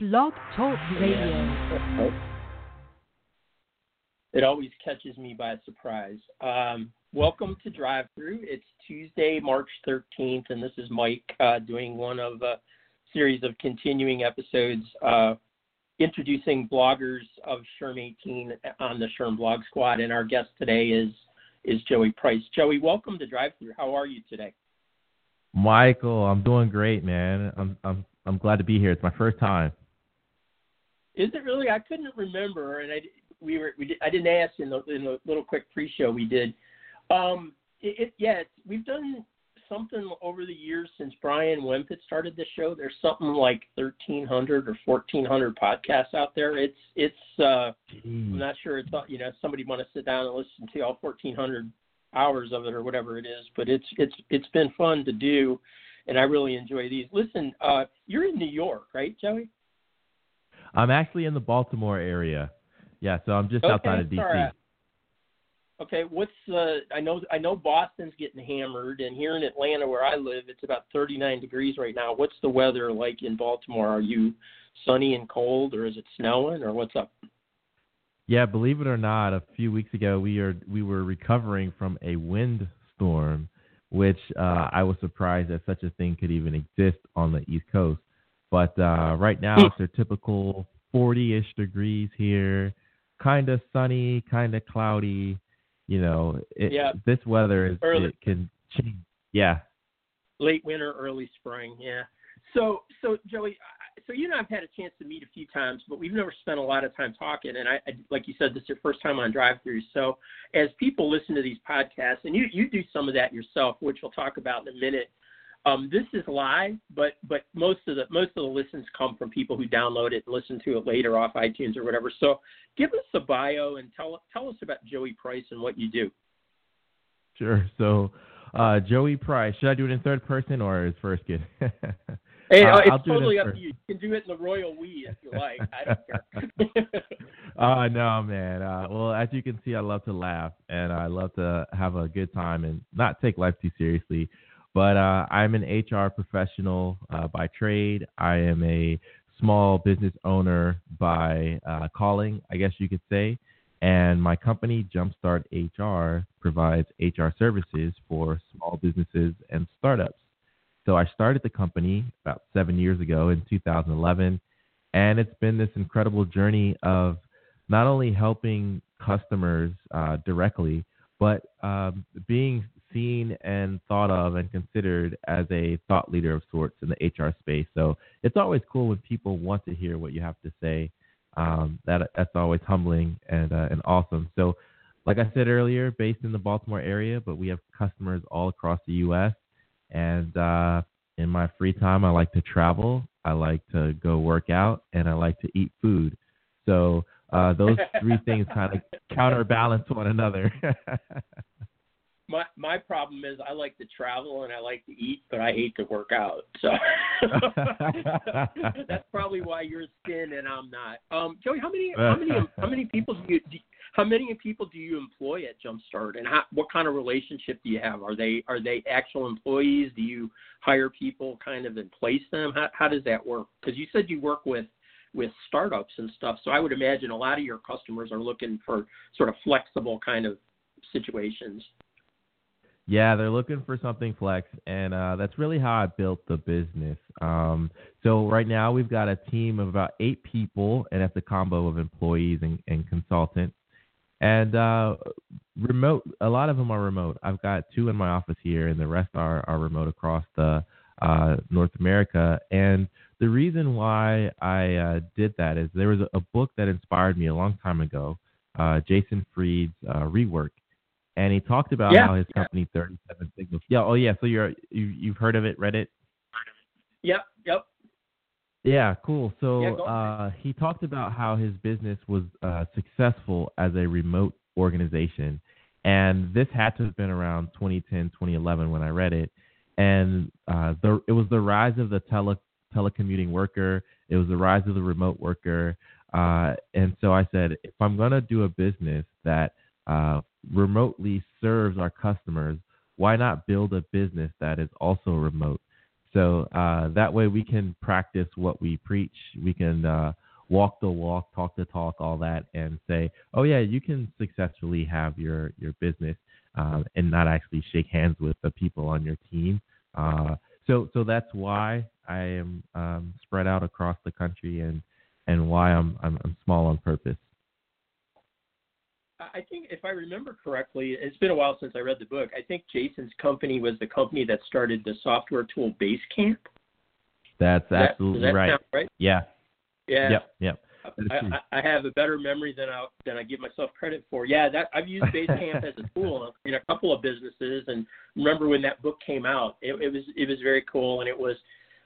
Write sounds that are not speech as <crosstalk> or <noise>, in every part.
Blog Talk Radio. It always catches me by surprise. Um, welcome to Drive Through. It's Tuesday, March 13th, and this is Mike uh, doing one of a series of continuing episodes uh, introducing bloggers of SHRM 18 on the SHRM Blog Squad. And our guest today is is Joey Price. Joey, welcome to Drive Through. How are you today? Michael, I'm doing great, man. I'm I'm I'm glad to be here. It's my first time. Is it really? I couldn't remember, and I we were we did, I didn't ask in the in the little quick pre-show we did. Um, it, it yeah, it's, we've done something over the years since Bryan Wempen started the show. There's something like 1,300 or 1,400 podcasts out there. It's it's. Uh, I'm not sure it's you know somebody want to sit down and listen to all 1,400 hours of it or whatever it is. But it's it's it's been fun to do, and I really enjoy these. Listen, uh, you're in New York, right, Joey? I'm actually in the Baltimore area. Yeah, so I'm just okay, outside of DC. Sorry. Okay, what's uh I know I know Boston's getting hammered and here in Atlanta where I live it's about 39 degrees right now. What's the weather like in Baltimore? Are you sunny and cold or is it snowing or what's up? Yeah, believe it or not, a few weeks ago we are we were recovering from a wind storm, which uh, I was surprised that such a thing could even exist on the East Coast. But uh, right now it's a typical 40-ish degrees here, kind of sunny, kind of cloudy. You know, it, Yeah. this weather is Early- it can change. Yeah, Late winter, early spring, yeah. So so Joey, so you and I've had a chance to meet a few times, but we've never spent a lot of time talking. And I, I like you said, this is your first time on drive through. So as people listen to these podcasts, and you you do some of that yourself, which we'll talk about in a minute. Um, this is live, but but most of the most of the listens come from people who download it and listen to it later off iTunes or whatever. So give us a bio and tell tell us about Joey Price and what you do. sure. So, uh, Joey Price, should I do it in third person or is first good? <laughs> Hey, Uh, I'll it's do it totally up first. to you. You can do it in the royal we if you like. I don't care. <laughs> Uh, no, man. Uh, well, as you can see, I love to laugh and I love to have a good time and not take life too seriously. But uh, I'm an HR professional uh, by trade. I am a small business owner by uh, calling, I guess you could say. And my company, Jumpstart HR, provides HR services for small businesses and startups. So I started the company about seven years ago in 2011, and it's been this incredible journey of not only helping customers uh, directly, but um, being seen and thought of and considered as a thought leader of sorts in the HR space. So it's always cool when people want to hear what you have to say. Um, that that's always humbling and uh, and awesome. So, like I said earlier, based in the Baltimore area, but we have customers all across the U.S. And uh, in my free time, I like to travel. I like to go work out, and I like to eat food. So uh, those three things kind of counterbalance one another. <laughs> my my problem is I like to travel and I like to eat, but I hate to work out. So <laughs> that's probably why you're thin and I'm not. Um, Joey, how many how many how many <laughs> people do you do, how many people do you employ at Jumpstart, and how, what kind of relationship do you have? Are they are they actual employees? Do you hire people kind of and place them? How how does that work? Because you said you work with with startups and stuff, so I would imagine a lot of your customers are looking for sort of flexible kind of situations. Yeah, they're looking for something flex, and uh, that's really how I built the business. Um, so right now we've got a team of about eight people, and that's a combo of employees and, and consultants. And uh, remote, a lot of them are remote. I've got two in my office here, and the rest are, are remote across the uh, North America. And the reason why I uh, did that is there was a, a book that inspired me a long time ago, uh, Jason Fried's uh, Rework, and he talked about Yeah. how his company 37 Signals. Yeah, oh yeah. So you're you you've heard of it, read it? Yep, yep. Yeah, cool. So Yeah, uh, he talked about how his business was uh, successful as a remote organization. And this had to have been around 2010, 2011 when I read it. And uh, the, it was the rise of the tele, telecommuting worker, it was the rise of the remote worker. Uh, and so I said, if I'm going to do a business that uh, remotely serves our customers, why not build a business that is also remote? So uh, that way we can practice what we preach. We can uh, walk the walk, talk the talk, all that, and say, oh yeah, you can successfully have your your business um, and not actually shake hands with the people on your team. Uh, so so that's why I am um, spread out across the country and and why I'm I'm, I'm small on purpose. I think if I remember correctly, it's been a while since I read the book. I think Jason's company was the company that started the software tool Basecamp. That's that- absolutely does that right. right? Yeah. Yeah. Yep. Yep. That is true. I, I I have a better memory than I than I give myself credit for. Yeah, that I've used Basecamp as a <laughs> tool in a couple of businesses, and remember when that book came out, it, it was it was very cool, and it was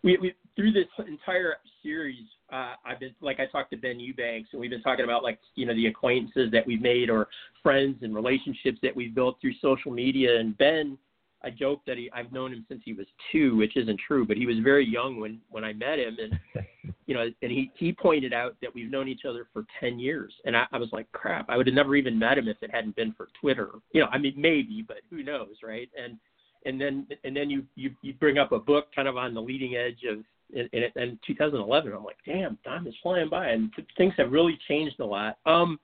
we, we through this entire series. Uh, I've been like I talked to Ben Eubanks, and we've been talking about like you know the acquaintances that we've made or friends and relationships that we've built through social media. And Ben, I joke that he I've known him since he was two, which isn't true, but he was very young when when I met him, and <laughs> you know, and he he pointed out that we've known each other for ten years, and I, I was like, crap, I would have never even met him if it hadn't been for Twitter. You know, I mean, maybe, but who knows, right? And and then and then you you you bring up a book kind of on the leading edge of in, in, in 2011. I'm like, damn, time is flying by, and th- things have really changed a lot. Um,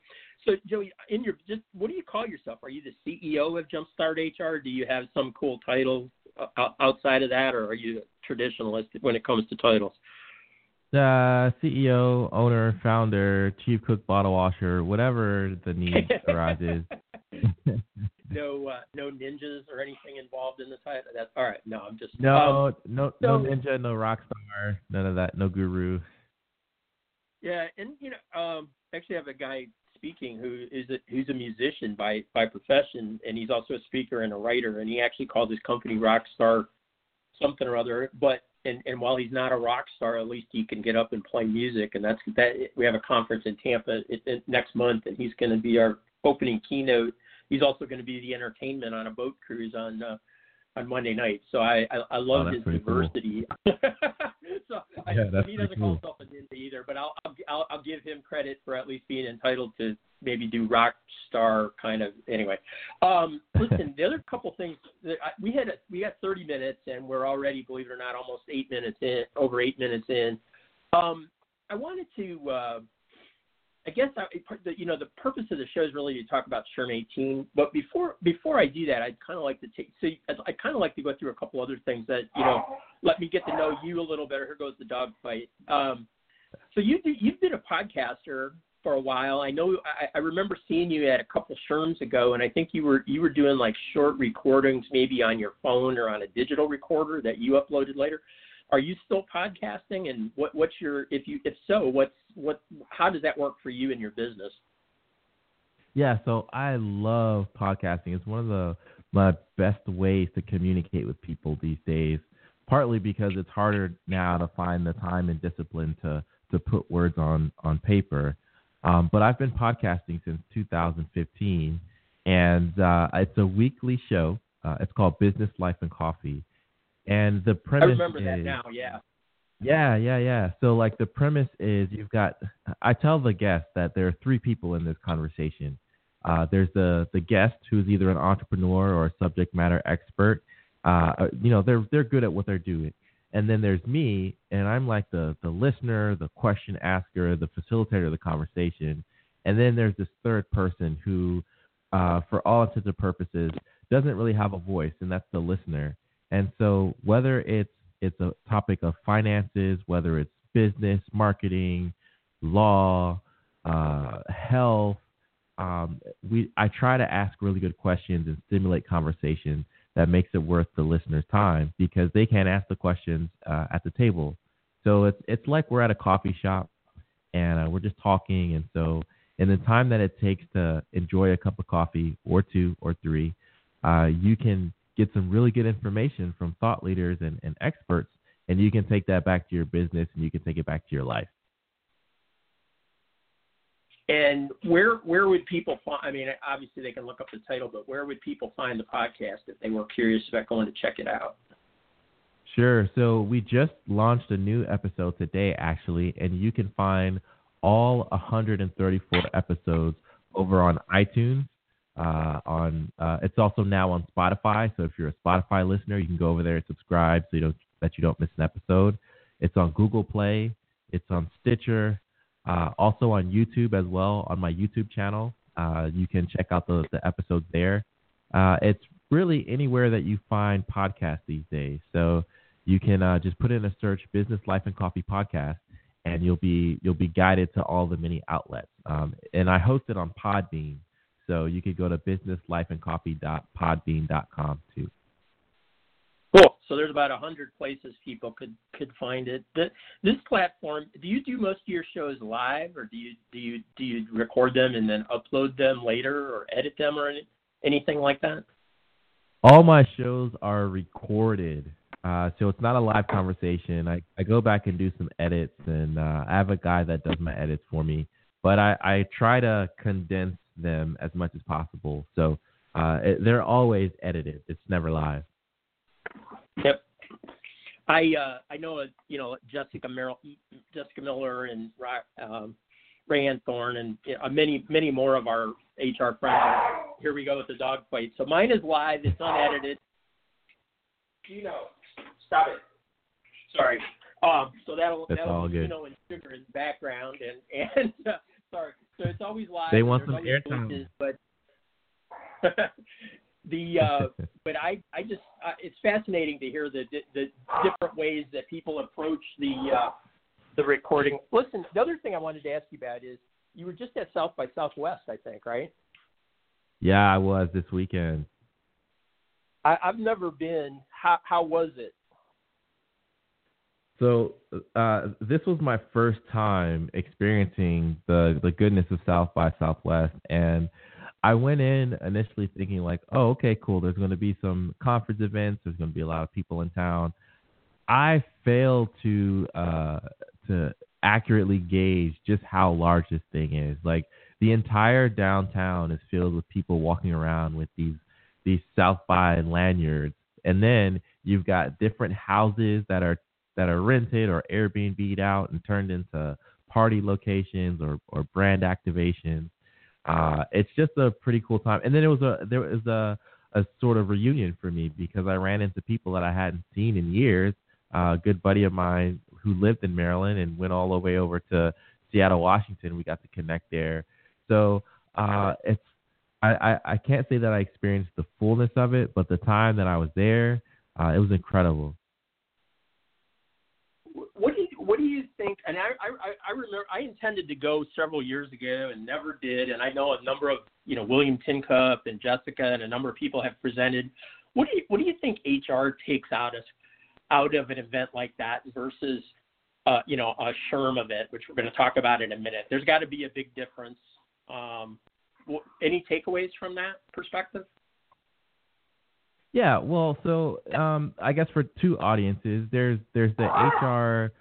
so Joey, in your just what do you call yourself? Are you the CEO of Jumpstart HR? Do you have some cool title uh, outside of that, or are you traditionalist when it comes to titles? Uh, CEO, owner, founder, chief cook, bottle washer, whatever the need <laughs> arises. <laughs> no, uh, no ninjas or anything involved in the title. That's all right. No, I'm just no, um, no, no so- ninja, no rock star, none of that, no guru. Yeah, and you know, um, actually, I have a guy speaking who is a, who's a musician by by profession, and he's also a speaker and a writer, and he actually calls his company Rockstar something or other. But and and while he's not a rock star, at least he can get up and play music, and that's that. We have a conference in Tampa it, it, next month, and he's going to be our opening keynote. He's also going to be the entertainment on a boat cruise on uh, on Monday night. So I I, I love that's his pretty cool. diversity. <laughs> so I, Yeah, that's he doesn't call himself a ninja either, but I'll, I'll I'll I'll give him credit for at least being entitled to maybe do rock star kind of anyway. Um, listen, the other couple things that I, we had we got 30 minutes and we're already, believe it or not, almost eight minutes in, over eight minutes in. Um, I wanted to. Uh, I guess I, you know the purpose of the show is really to talk about SHRM 18. But before before I do that, I'd kind of like to take. So I'd, kind of like to go through a couple other things that you know let me get to know you a little better. Here goes the dog fight. Um, so you you've been a podcaster for a while. I know I, I remember seeing you at a couple SHRMs ago, and I think you were you were doing like short recordings, maybe on your phone or on a digital recorder that you uploaded later. Are you still podcasting? And what what's your if you if so, what's what how does that work for you in your business? Yeah, so I love podcasting. It's one of the my best ways to communicate with people these days. Partly because it's harder now to find the time and discipline to to put words on on paper. Um, but I've been podcasting since 2015, and uh, it's a weekly show. Uh, it's called Business Life and Coffee, and the premise. I remember that is- now. Yeah. yeah, yeah, yeah. So like the premise is you've got I tell the guest that there are three people in this conversation. Uh, there's the the guest who's either an entrepreneur or a subject matter expert. Uh, you know, they're they're good at what they're doing. And then there's me, and I'm like the the listener, the question asker, the facilitator of the conversation. And then there's this third person who, uh, for all intents and purposes, doesn't really have a voice, and that's the listener. And so whether it's it's a topic of finances, whether it's business, marketing, law, uh, health. Um, we I try to ask really good questions and stimulate conversation that makes it worth the listener's time because they can't ask the questions uh, at the table. So it's it's like we're at a coffee shop and uh, we're just talking. And so in the time that it takes to enjoy a cup of coffee or two or three, uh, you can get some really good information from thought leaders and, and experts and you can take that back to your business and you can take it back to your life. And where where would people find? I mean, obviously they can look up the title, but where would people find the podcast if they were curious about going to check it out? Sure. So we just launched a new episode today, actually, and you can find all 134 episodes over on iTunes. Uh, on uh, it's also now on Spotify. So if you're a Spotify listener, you can go over there and subscribe so you don't that you don't miss an episode. It's on Google Play. It's on Stitcher. Uh, also on YouTube as well on my YouTube channel. Uh, you can check out the, the episodes there. Uh, it's really anywhere that you find podcasts these days. So you can uh, just put in a search "Business Life and Coffee Podcast," and you'll be you'll be guided to all the many outlets. Um, and I host it on Podbean, so you could go to businesslifeandcoffee.podbean.com too. Cool. So there's about a hundred places people could could find it. The, this platform. Do you do most of your shows live, or do you do you do you record them and then upload them later, or edit them, or any, anything like that? All my shows are recorded, uh, so it's not a live conversation. I, I go back and do some edits, and uh, I have a guy that does my edits for me. But I, I try to condense them as much as possible. So uh, it, they're always edited. It's never live. Yep. I uh, I know uh, you know Jessica Merrill, Jessica Miller and um, RayAnne Thorn and you know, many many more of our HR friends. Here we go with the dog fight. So mine is live. It's unedited. You know, stop it. Sorry. Um, so that'll That's that'll all good. you know in sugar in the background and <laughs> and uh, sorry. So it's always live. They want some always airtime. glitches, But <laughs> the uh, <laughs> but I I just uh, it's fascinating to hear the the different ways that people approach the uh, the recording. Listen, the other thing I wanted to ask you about is you were just at South by Southwest, I think, right? Yeah, I was this weekend. I, I've never been. How how was it? So uh, this was my first time experiencing the the goodness of South by Southwest, and I went in initially thinking like, oh, okay, cool. There's going to be some conference events. There's going to be a lot of people in town. I failed to uh, to accurately gauge just how large this thing is. Like the entire downtown is filled with people walking around with these these South by lanyards, and then you've got different houses that are that are rented or Airbnb'd out and turned into party locations or, or brand activations. Uh, it's just a pretty cool time. And then it was a there was a a sort of reunion for me because I ran into people that I hadn't seen in years. Uh, a good buddy of mine who lived in Maryland and went all the way over to Seattle, Washington. We got to connect there. So uh, it's I, I, I can't say that I experienced the fullness of it, but the time that I was there, uh, it was incredible. What what do you think? And I, I I remember I intended to go several years ago and never did. And I know a number of you know William Tincup and Jessica and a number of people have presented. What do you what do you think HR takes out of out of an event like that versus uh, you know a SHRM event, which we're going to talk about in a minute? There's got to be a big difference. Um, any takeaways from that perspective? Yeah, well, so um, I guess for two audiences, there's there's the HR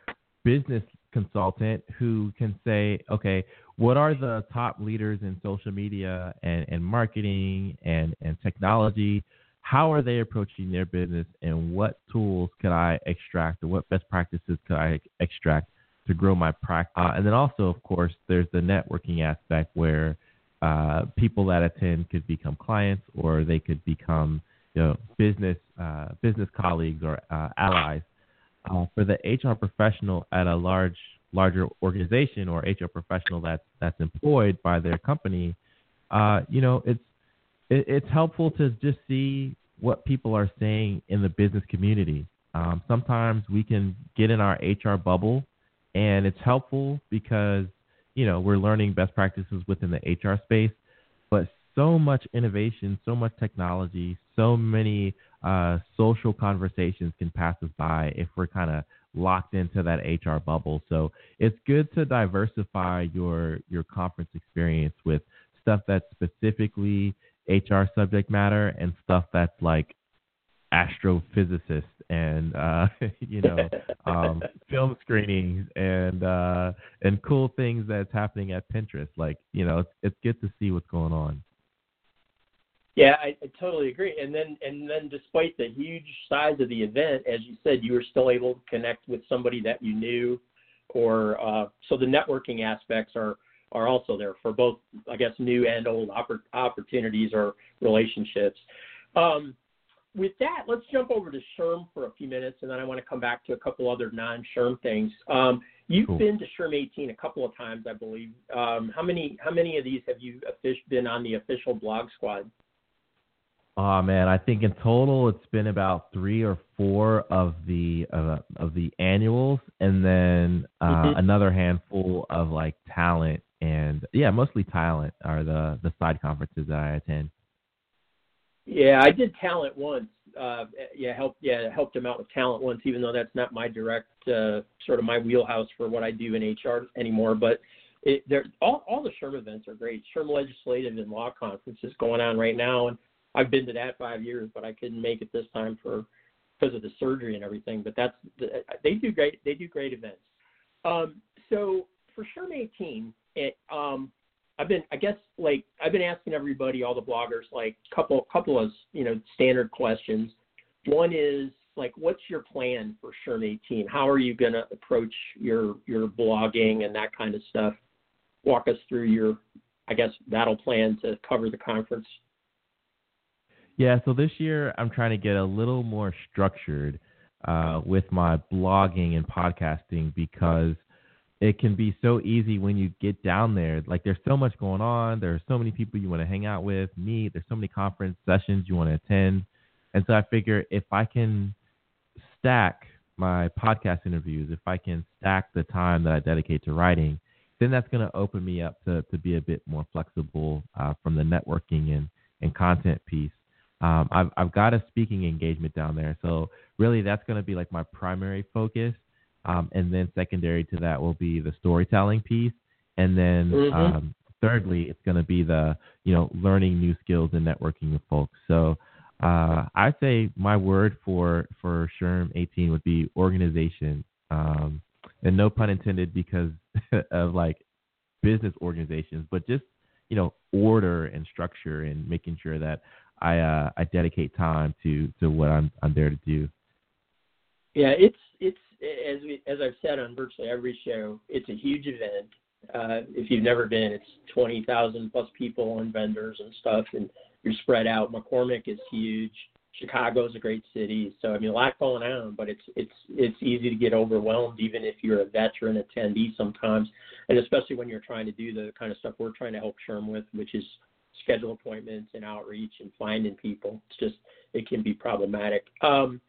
business consultant who can say, okay, what are the top leaders in social media and, and marketing and, and technology? How are they approaching their business, and what tools could I extract, or what best practices could I extract to grow my practice? Uh, and then also, of course, there's the networking aspect where uh, people that attend could become clients, or they could become you know, business uh, business colleagues or uh, allies. Uh, for the HR professional at a large larger organization or HR professional that's that's employed by their company, uh, you know, it's it, it's helpful to just see what people are saying in the business community. Um, sometimes we can get in our HR bubble, and it's helpful because you know we're learning best practices within the HR space. But so much innovation, so much technology, so many uh, social conversations can pass us by if we're kind of locked into that HR bubble. So it's good to diversify your your conference experience with stuff that's specifically HR subject matter and stuff that's like astrophysicists and uh, <laughs> you know um, <laughs> film screenings and uh, and cool things that's happening at Pinterest. Like you know, it's, it's good to see what's going on. Yeah, I, I totally agree. And then and then despite the huge size of the event, as you said, you were still able to connect with somebody that you knew, or uh, so the networking aspects are are also there for both, I guess, new and old oppor- opportunities or relationships. Um, with that, let's jump over to SHRM for a few minutes, and then I want to come back to a couple other non-SHRM things. Um, you've Cool. been to SHRM 18 a couple of times, I believe. Um, how many how many of these have you been on the official blog squad? Oh man, I think in total it's been about three or four of the uh, of the annuals, and then uh, Mhm. another handful of like talent and yeah, mostly talent are the the side conferences that I attend. Yeah, I did talent once. Uh, yeah, helped yeah helped him out with talent once, even though that's not my direct uh, sort of my wheelhouse for what I do in HR anymore. But it, all all the SHRM events are great. SHRM Legislative and Law Conference is going on right now, and I've been to that five years, but I couldn't make it this time for because of the surgery and everything. But that's they do great. They do great events. Um, so for SHRM 18, it, um, I've been, I guess, like I've been asking everybody, all the bloggers, like couple, couple of you know standard questions. One is like, what's your plan for SHRM 18? How are you going to approach your your blogging and that kind of stuff? Walk us through your, I guess, battle plan to cover the conference. Yeah, so this year I'm trying to get a little more structured uh, with my blogging and podcasting because it can be so easy when you get down there. Like there's so much going on. There are so many people you want to hang out with, meet. There's so many conference sessions you want to attend. And so I figure if I can stack my podcast interviews, if I can stack the time that I dedicate to writing, then that's going to open me up to, to be a bit more flexible uh, from the networking and, and content piece. Um, I've, I've got a speaking engagement down there. So really that's going to be like my primary focus. Um, and then secondary to that will be the storytelling piece. And then Mhm. um, thirdly, it's going to be the, you know, learning new skills and networking with folks. So uh, I'd say my word for, for SHRM 18 would be organization. Um, and no pun intended because <laughs> of like business organizations, but just, you know, order and structure and making sure that I, uh, I dedicate time to, to what I'm, I'm there to do. Yeah, it's it's as we as I've said on virtually every show, it's a huge event. Uh, if you've never been, it's twenty thousand plus people and vendors and stuff, and you're spread out. McCormick is huge. Chicago is a great city, so I mean a lot going on, but it's it's it's easy to get overwhelmed even if you're a veteran attendee sometimes, and especially when you're trying to do the kind of stuff we're trying to help SHRM with, which is schedule appointments and outreach and finding people. It's just it can be problematic. Um,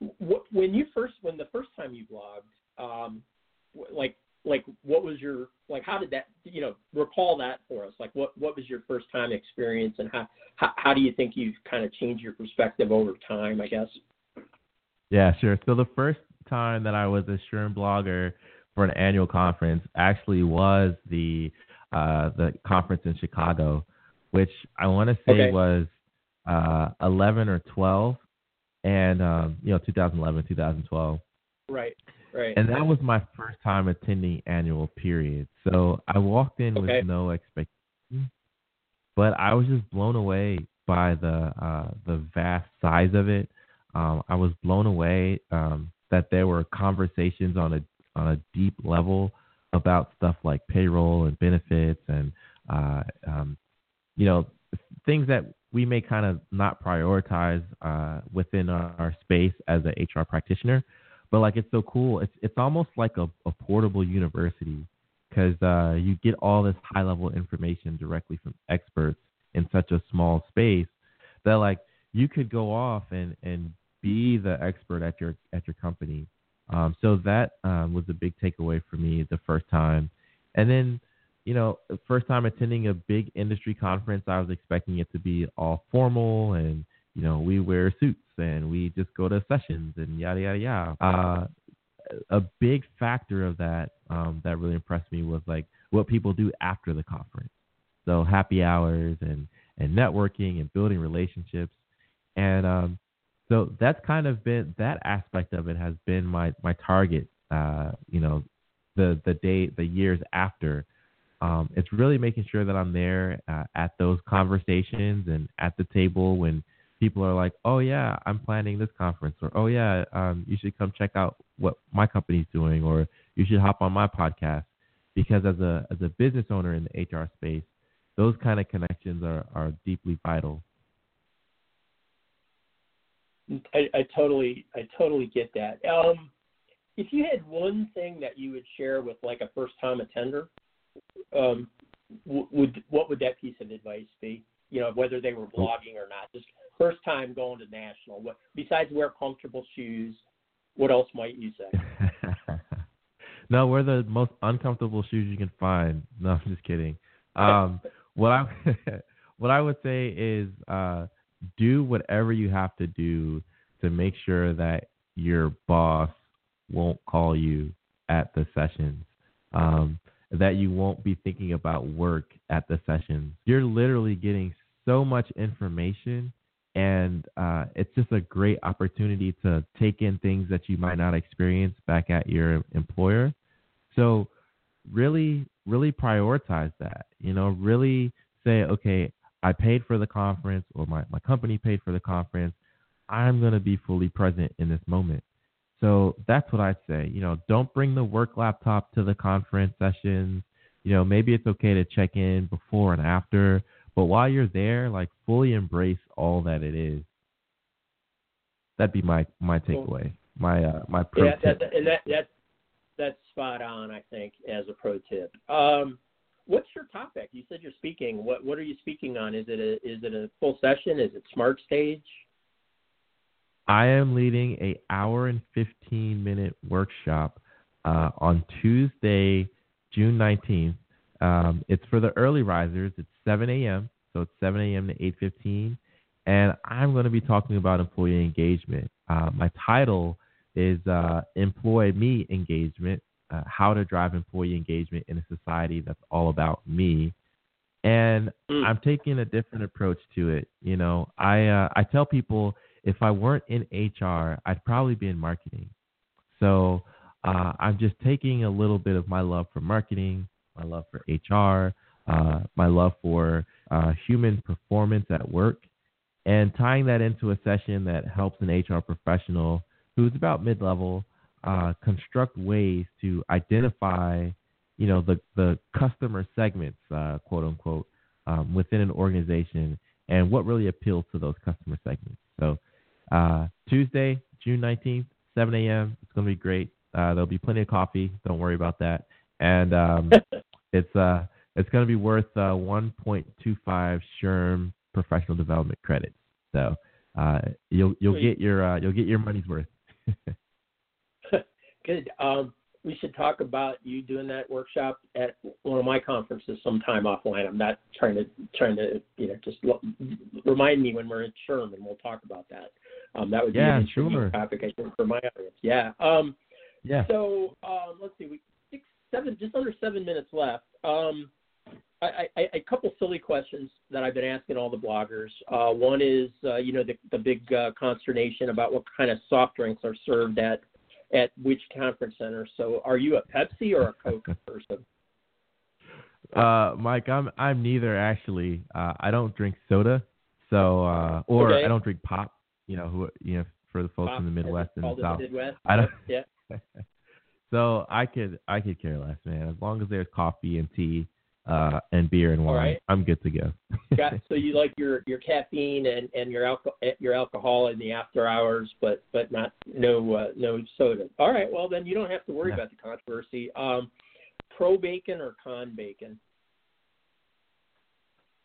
wh- when you first when the first time you blogged um wh- like like what was your like how did that you know recall that for us like what what was your first time experience and how how, how do you think you've kind of changed your perspective over time i guess Yeah, sure. So the first time that I was a SHRM blogger for an annual conference actually was the uh, the conference in Chicago, which I want to say Okay. was uh, 11 or 12, and um, you know 2011, 2012, right right and that was my first time attending annual period. So I walked in Okay. with no expectation, but I was just blown away by the uh, the vast size of it. Um, I was blown away um, that there were conversations on a on a deep level about stuff like payroll and benefits and uh, um, you know things that we may kind of not prioritize uh, within our, our space as an HR practitioner. But like it's so cool. It's it's almost like a, a portable university because uh, you get all this high level information directly from experts in such a small space that like you could go off and and be the expert at your at your company. Um, so that um, was a big takeaway for me the first time, and then you know first time attending a big industry conference, I was expecting it to be all formal and you know we wear suits and we just go to sessions and yada yada yada. Uh, a big factor of that um, that really impressed me was like what people do after the conference. So happy hours and and networking and building relationships. And um, so that's kind of been that aspect of it has been my my target. Uh, you know, the the day the years after. Um, it's really making sure that I'm there uh, at those conversations and at the table when people are like, "Oh yeah, I'm planning this conference," or "Oh yeah, um, you should come check out what my company's doing," or "You should hop on my podcast." Because as a as a business owner in the HR space, those kind of connections are are deeply vital. I, I totally I totally get that. Um, if you had one thing that you would share with like a first time attender, um, would what would that piece of advice be? You know, whether they were blogging or not, just first time going to national. What besides wear comfortable shoes? What else might you say? <laughs> no, wear the most uncomfortable shoes you can find. No, I'm just kidding. Um, <laughs> what I <laughs> what I would say is uh, do whatever you have to do to make sure that your boss won't call you at the sessions. Um, that you won't be thinking about work at the sessions. You're literally getting so much information and uh, it's just a great opportunity to take in things that you might not experience back at your employer. So, really, really prioritize that. You know, really say, okay, I paid for the conference, or my, my company paid for the conference. I'm going to be fully present in this moment. So that's what I'd say. You know, don't bring the work laptop to the conference sessions. You know, maybe it's okay to check in before and after, but while you're there, like fully embrace all that it is. That'd be my my takeaway. My uh my pro yeah, tip. That, and that that that's spot on. I think as a pro tip. Um, what's your topic? You said you're speaking. What what are you speaking on? Is it a is it a full session? Is it smart stage? I am leading a hour and fifteen minute workshop uh, on Tuesday, June nineteenth. Um, it's for the early risers. It's 7 a.m. So it's 7 a.m. to 8:15, and I'm going to be talking about employee engagement. Uh, my title is uh, Employee Me Engagement: uh, How to Drive Employee Engagement in a Society That's All About Me. And mm. I'm taking a different approach to it. You know, I uh, I tell people if I weren't in HR, I'd probably be in marketing. So uh, I'm just taking a little bit of my love for marketing, my love for HR, uh, my love for uh, human performance at work, and tying that into a session that helps an HR professional who's about mid-level uh, construct ways to identify, you know, the the customer segments, uh, quote unquote, um, within an organization and what really appeals to those customer segments. So uh, Tuesday, June 19th, 7 a.m. It's going to be great. Uh, there'll be plenty of coffee. Don't worry about that. And um, <laughs> it's uh, it's going to be worth uh, 1.25 SHRM professional development credits. So uh, you'll you'll get your uh, you'll get your money's worth. <laughs> <laughs> Good. Um, we should talk about you doing that workshop at one of my conferences sometime offline. I'm not trying to trying to you know just lo- remind me when we're in SHRM and we'll talk about that. Um, that would be yeah, an interesting sure. topic I think for my audience. Yeah. Um, yeah. So um, let's see, we six seven just under seven minutes left. Um, I, I, a couple silly questions that I've been asking all the bloggers. Uh, one is, uh, you know, the, the big uh, consternation about what kind of soft drinks are served at at which conference center. So, are you a Pepsi or a Coke <laughs> person? Uh, Mike, I'm I'm neither actually. Uh, I don't drink soda, so uh, or okay. I don't drink pop. You know, who you know for the folks pop, in the Midwest and the South. The Midwest. I don't. Yeah. <laughs> so I could I could care less, man. As long as there's coffee and tea uh, and beer and wine, right. I'm good to go. <laughs> Got, so you like your your caffeine and and your alcohol your alcohol in the after hours, but but not no uh, no soda. All right, well then you don't have to worry about the controversy. Um, pro bacon or con bacon?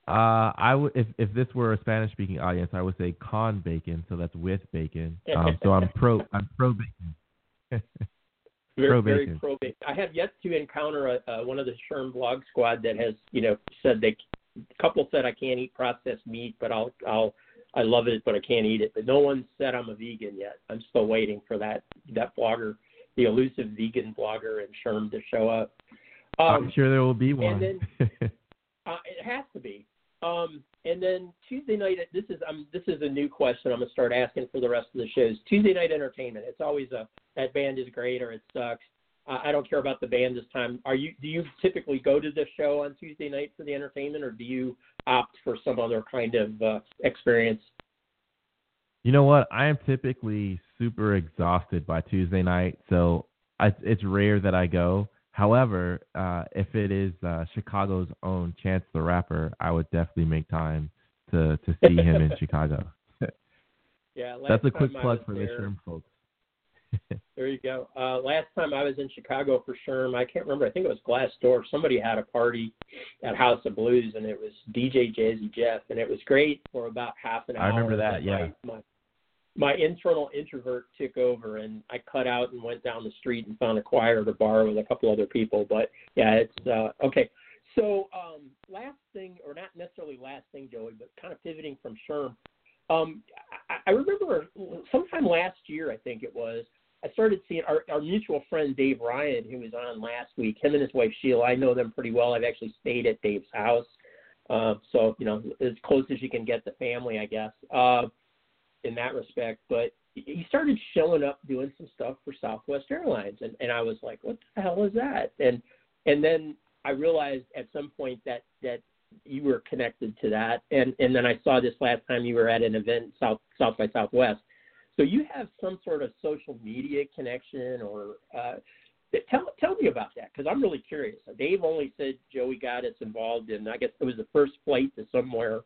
Uh, I would if if this were a Spanish speaking audience, I would say con bacon, so that's with bacon. Um, so I'm pro I'm pro bacon. <laughs> Very, Pro very bacon. pro bacon. I have yet to encounter a, uh, one of the SHRM blog squad that has, you know, said they. A couple said I can't eat processed meat, but I'll, I'll, I love it, but I can't eat it. But no one said I'm a vegan yet. I'm still waiting for that that blogger, the elusive vegan blogger and SHRM to show up. Um, I'm sure there will be one. and <laughs> uh, it has to be. Um, and then Tuesday night. This is um, this is a new question. I'm gonna start asking for the rest of the shows. Tuesday night entertainment. It's always a that band is great or it sucks. Uh, I don't care about the band this time. Are you? Do you typically go to the show on Tuesday night for the entertainment, or do you opt for some other kind of uh, experience? You know what? I am typically super exhausted by Tuesday night, so I, it's rare that I go. However, uh, if it is uh, Chicago's own Chance the Rapper, I would definitely make time to to see him in <laughs> Chicago. yeah, that's a quick plug for the there- SHRM folks. <laughs> There you go. Uh, last time I was in Chicago for SHRM, I can't remember. I think it was Glassdoor. Somebody had a party at House of Blues, and it was DJ Jazzy Jeff, and it was great for about half an hour. I remember that, yeah. My, my, my internal introvert took over, and I cut out and went down the street and found a choir at a bar with a couple other people. But yeah, it's uh, okay. So um, last thing, or not necessarily last thing, Joey, but kind of pivoting from SHRM. Um, I, I remember sometime last year, I think it was, I started seeing our, our mutual friend Dave Ryan, who was on last week. Him and his wife Sheila, I know them pretty well. I've actually stayed at Dave's house, uh, so you know as close as you can get to family, I guess, uh, in that respect. But he started showing up doing some stuff for Southwest Airlines, and and I was like, what the hell is that? And and then I realized at some point that that you were connected to that, and and then I saw this last time you were at an event South South by Southwest. So you have some sort of social media connection, or uh, tell tell me about that because I'm really curious. Dave only said Joey got us involved in. I guess it was the first flight to somewhere,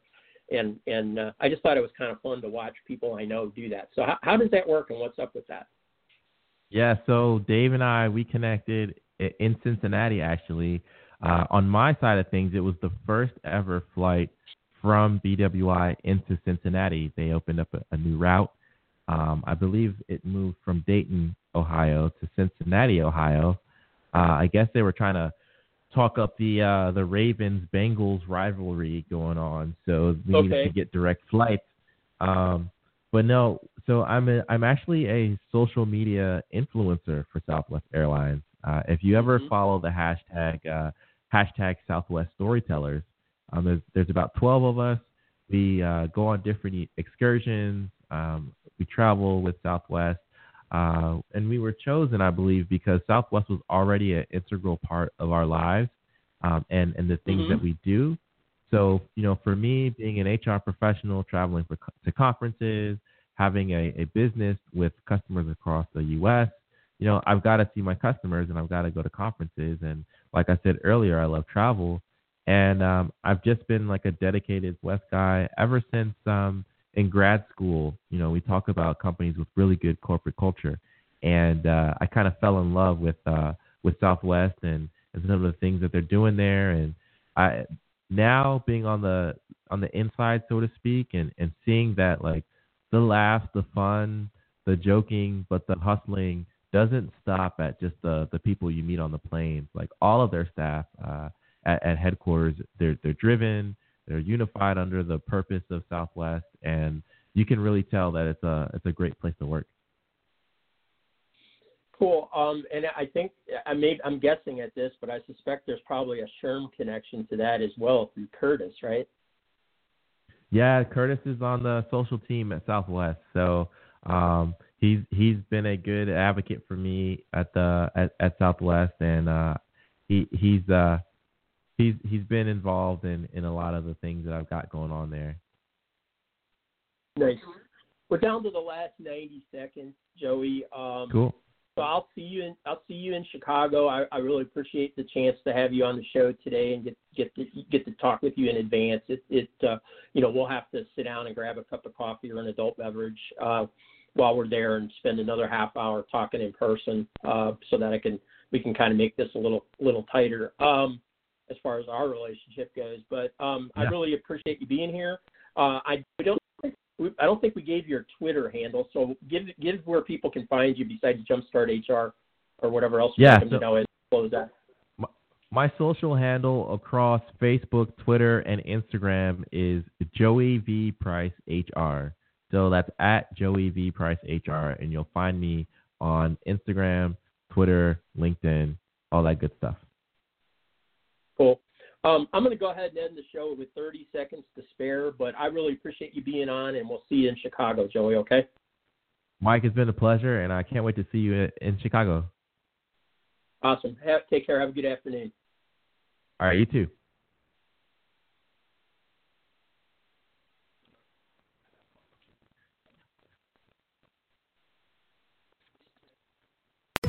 and and uh, I just thought it was kind of fun to watch people I know do that. So how, how does that work, and what's up with that? Yeah, so Dave and I we connected in Cincinnati actually. Uh, on my side of things, it was the first ever flight from BWI into Cincinnati. They opened up a, a new route. Um, I believe it moved from Dayton, Ohio, to Cincinnati, Ohio. Uh, I guess they were trying to talk up the uh, the Ravens Bengals rivalry going on, so we needed Okay. to get direct flights. Um, but no, so I'm a, I'm actually a social media influencer for Southwest Airlines. Uh, if you ever Mhm. follow the hashtag uh, hashtag Southwest Storytellers, um, there's, there's about 12 of us. We uh, go on different excursions. Um, we travel with Southwest, uh, and we were chosen, I believe, because Southwest was already an integral part of our lives um, and and the things Mhm. that we do. So, you know, for me, being an HR professional, traveling for, to conferences, having a, a business with customers across the U.S., you know, I've got to see my customers and I've got to go to conferences. And like I said earlier, I love travel. And um, I've just been like a dedicated West guy ever since um, in grad school. You know, we talk about companies with really good corporate culture. And uh, I kind of fell in love with uh, with Southwest and, and some of the things that they're doing there. And I now being on the on the inside, so to speak, and and seeing that like the laughs, the fun, the joking, but the hustling doesn't stop at just the the people you meet on the planes. Like all of their staff uh, at, at headquarters, they're they're driven, they're unified under the purpose of Southwest, and you can really tell that it's a it's a great place to work. Cool. Um, and I think I may I'm guessing at this, but I suspect there's probably a SHRM connection to that as well through Curtis, right? Yeah, Curtis is on the social team at Southwest, so um, he's he's been a good advocate for me at the at, at Southwest, and uh, he he's uh, he's he's been involved in in a lot of the things that I've got going on there. Nice. We're down to the last 90 seconds, Joey. Um, Cool. So I'll see you in I'll see you in Chicago. I, I really appreciate the chance to have you on the show today and get get to get to talk with you in advance. It it uh, you know we'll have to sit down and grab a cup of coffee or an adult beverage uh, while we're there and spend another half hour talking in person uh, so that I can we can kind of make this a little little tighter um, as far as our relationship goes. But um, I really appreciate you being here. Uh, I we don't we- I don't think we gave your Twitter handle, so give give where people can find you besides Jumpstart HR or whatever else you Yeah, want them so- to know as close that. My social handle across Facebook, Twitter, and Instagram is Joey V Price HR. So that's at Joey V Price HR, and you'll find me on Instagram, Twitter, LinkedIn, all that good stuff. Cool. Um, I'm going to go ahead and end the show with 30 seconds to spare, but I really appreciate you being on, and we'll see you in Chicago, Joey. Okay. Mike, it's been a pleasure, and I can't wait to see you in Chicago. Awesome. Have, take care. Have a good afternoon. All right, you too.